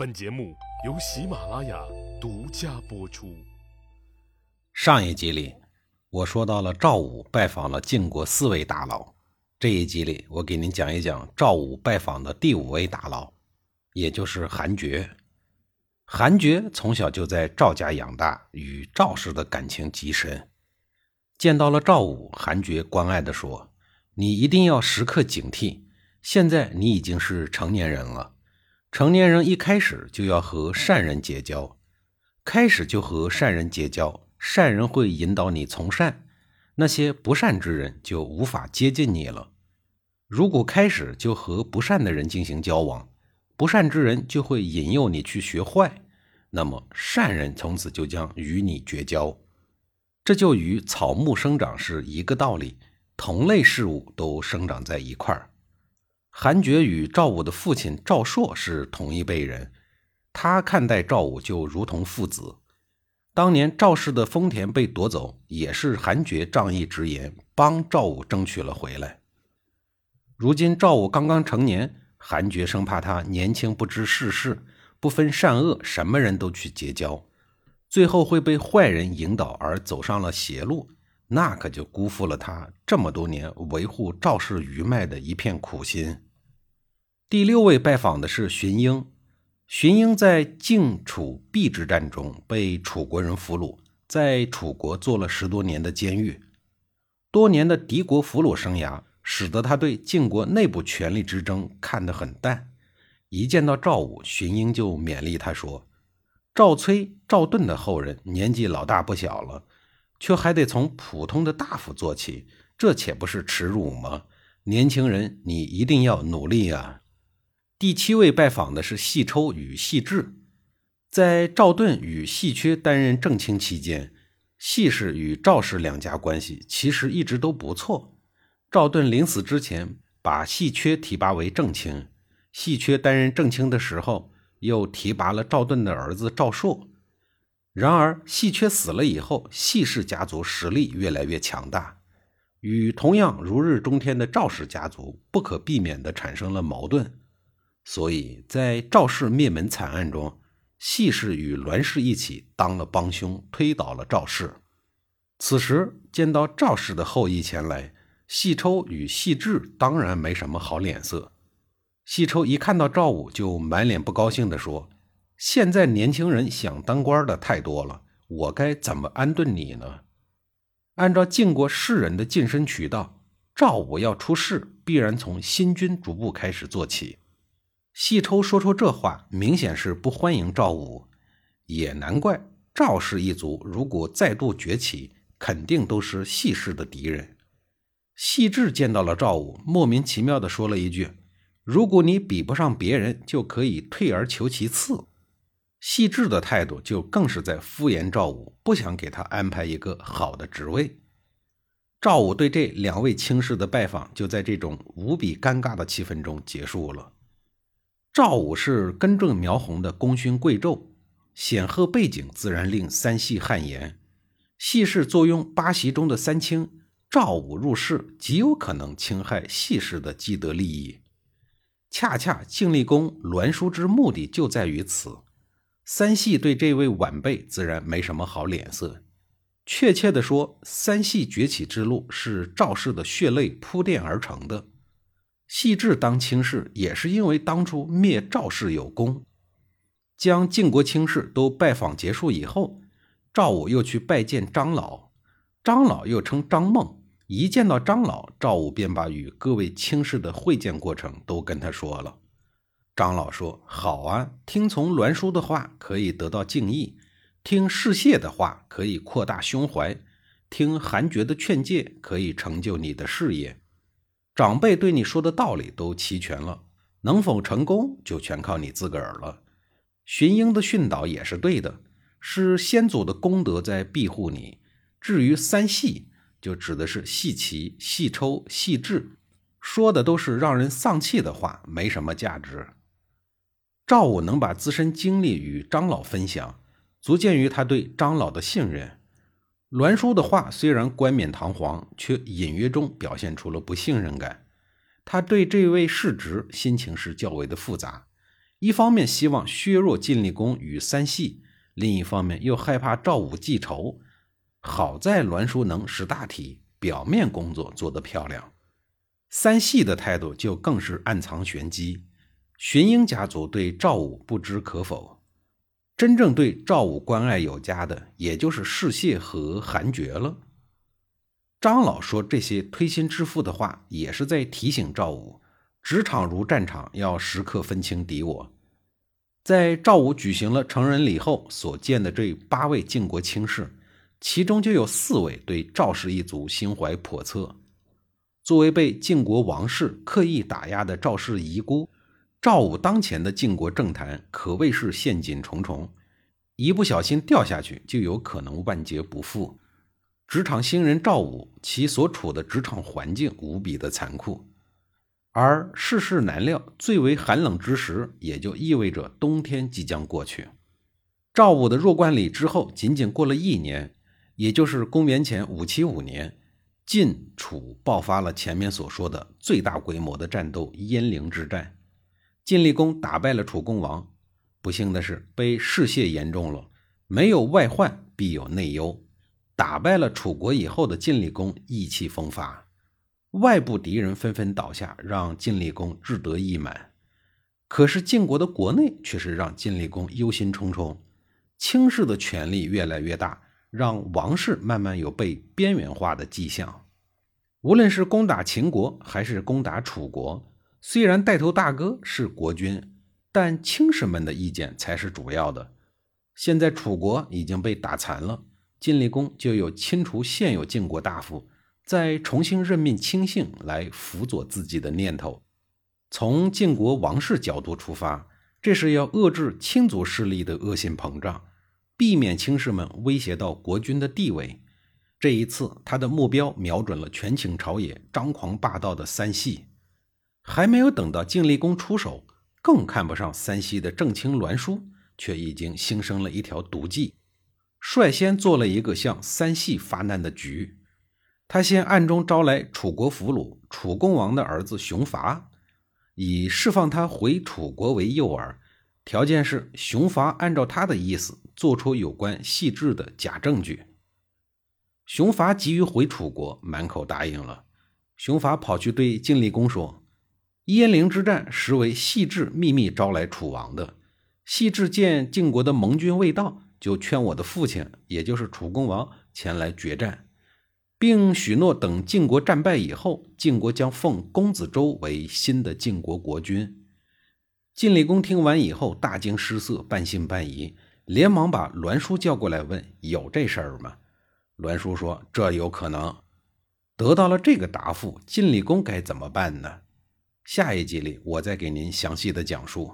本节目由喜马拉雅独家播出。上一集里，我说到了赵武拜访了晋国四位大佬。这一集里，我给您讲一讲赵武拜访的第五位大佬，也就是韩厥。韩厥从小就在赵家养大，与赵氏的感情极深。见到了赵武，韩厥关爱地说：“你一定要时刻警惕，现在你已经是成年人了。成年人一开始就要和善人结交，开始就和善人结交，善人会引导你从善。”那些不善之人就无法接近你了。如果开始就和不善的人进行交往，不善之人就会引诱你去学坏，那么善人从此就将与你绝交。这就与草木生长是一个道理，同类事物都生长在一块儿。韩厥与赵武的父亲赵朔是同一辈人，他看待赵武就如同父子。当年赵氏的丰田被夺走，也是韩厥仗义直言，帮赵武争取了回来。如今赵武刚刚成年，韩厥生怕他年轻不知世事，不分善恶，什么人都去结交，最后会被坏人引导而走上了邪路，那可就辜负了他这么多年维护赵氏余脉的一片苦心。第六位拜访的是荀英。荀英在晋楚邲之战中被楚国人俘虏，在楚国做了十多年的监狱。多年的敌国俘虏生涯，使得他对晋国内部权力之争看得很淡。一见到赵武，荀英就勉励他说：“赵崔、赵盾的后人年纪老大不小了，却还得从普通的大夫做起，这岂不是耻辱吗？年轻人，你一定要努力啊！”第七位拜访的是细抽与细致。在赵盾与细缺担任正卿期间，细氏与赵氏两家关系其实一直都不错。赵盾临死之前，把细缺提拔为正卿。细缺担任正卿的时候，又提拔了赵盾的儿子赵朔。然而，细缺死了以后，细氏家族实力越来越强大，与同样如日中天的赵氏家族不可避免地产生了矛盾。所以在赵氏灭门惨案中，细氏与栾氏一起当了帮凶，推倒了赵氏。此时见到赵氏的后裔前来，细抽与细致当然没什么好脸色。细抽一看到赵武，就满脸不高兴地说：“现在年轻人想当官的太多了，我该怎么安顿你呢？”按照晋国士人的晋升渠道，赵武要出仕，必然从新君逐步开始做起。细抽说出这话，明显是不欢迎赵武，也难怪赵氏一族如果再度崛起，肯定都是细氏的敌人。细致见到了赵武，莫名其妙地说了一句：“如果你比不上别人，就可以退而求其次。”细致的态度就更是在敷衍赵武，不想给他安排一个好的职位。赵武对这两位卿士的拜访，就在这种无比尴尬的气氛中结束了。赵武是根正苗红的功勋贵胄，显赫背景自然令三系汗颜。系氏坐拥八席中的三卿，赵武入世极有可能侵害系氏的既得利益。恰恰晋厉公栾书之目的就在于此。三系对这位晚辈自然没什么好脸色。确切地说，三系崛起之路是赵氏的血泪铺垫而成的。细致当卿士，也是因为当初灭赵氏有功。将晋国卿士都拜访结束以后，赵武又去拜见张老。张老又称张孟，一见到张老，赵武便把与各位卿士的会见过程都跟他说了。张老说：“好啊，听从栾书的话可以得到敬意，听士燮的话可以扩大胸怀，听韩厥的劝诫可以成就你的事业。”长辈对你说的道理都齐全了，能否成功就全靠你自个儿了。荀英的训导也是对的，是先祖的功德在庇护你。至于三细，就指的是细齐、细抽、细致，说的都是让人丧气的话，没什么价值。赵武能把自身经历与张老分享，足见于他对张老的信任。栾书的话虽然冠冕堂皇，却隐约中表现出了不信任感。他对这位世侄心情是较为的复杂，一方面希望削弱晋厉公与三系，另一方面又害怕赵武记仇。好在栾书能识大体，表面工作做得漂亮。三系的态度就更是暗藏玄机。荀英家族对赵武不知可否，真正对赵武关爱有加的，也就是士燮和韩厥了。张老说这些推心置腹的话，也是在提醒赵武：职场如战场，要时刻分清敌我。在赵武举行了成人礼后所见的这八位晋国卿士，其中就有四位对赵氏一族心怀叵测。作为被晋国王室刻意打压的赵氏遗孤。赵武当前的晋国政坛可谓是陷阱重重，一不小心掉下去就有可能万劫不复。职场新人赵武，其所处的职场环境无比的残酷，而世事难料，最为寒冷之时，也就意味着冬天即将过去。赵武的弱冠礼之后，仅仅过了一年，也就是公元前五七五年，晋楚爆发了前面所说的最大规模的战斗——鄢陵之战。晋厉公打败了楚共王，不幸的是被士燮严重了。没有外患，必有内忧。打败了楚国以后的晋厉公意气风发，外部敌人纷纷倒下，让晋厉公志得意满。可是晋国的国内却是让晋厉公忧心忡忡。卿士的权力越来越大，让王室慢慢有被边缘化的迹象。无论是攻打秦国，还是攻打楚国。虽然带头大哥是国君，但卿士们的意见才是主要的。现在楚国已经被打残了，晋厉公就有清除现有晋国大夫，再重新任命亲信来辅佐自己的念头。从晋国王室角度出发，这是要遏制亲族势力的恶性膨胀，避免卿士们威胁到国君的地位。这一次，他的目标瞄准了权倾朝野、张狂霸道的三系。还没有等到晋厉公出手，更看不上三西的正卿栾书，却已经兴生了一条毒计，率先做了一个向三系发难的局。他先暗中招来楚国俘虏楚共王的儿子熊伐，以释放他回楚国为诱饵，条件是熊伐按照他的意思做出有关细致的假证据。熊伐急于回楚国，满口答应了。熊伐跑去对晋厉公说。鄢陵之战实为细致秘密招来楚王的。细致见晋国的盟军未到，就劝我的父亲，也就是楚共王前来决战，并许诺等晋国战败以后，晋国将奉公子周为新的晋国国君。晋厉公听完以后大惊失色，半信半疑，连忙把栾书叫过来问：“有这事儿吗？”栾书说：“这有可能。”得到了这个答复，晋厉公该怎么办呢？下一集里，我再给您详细的讲述。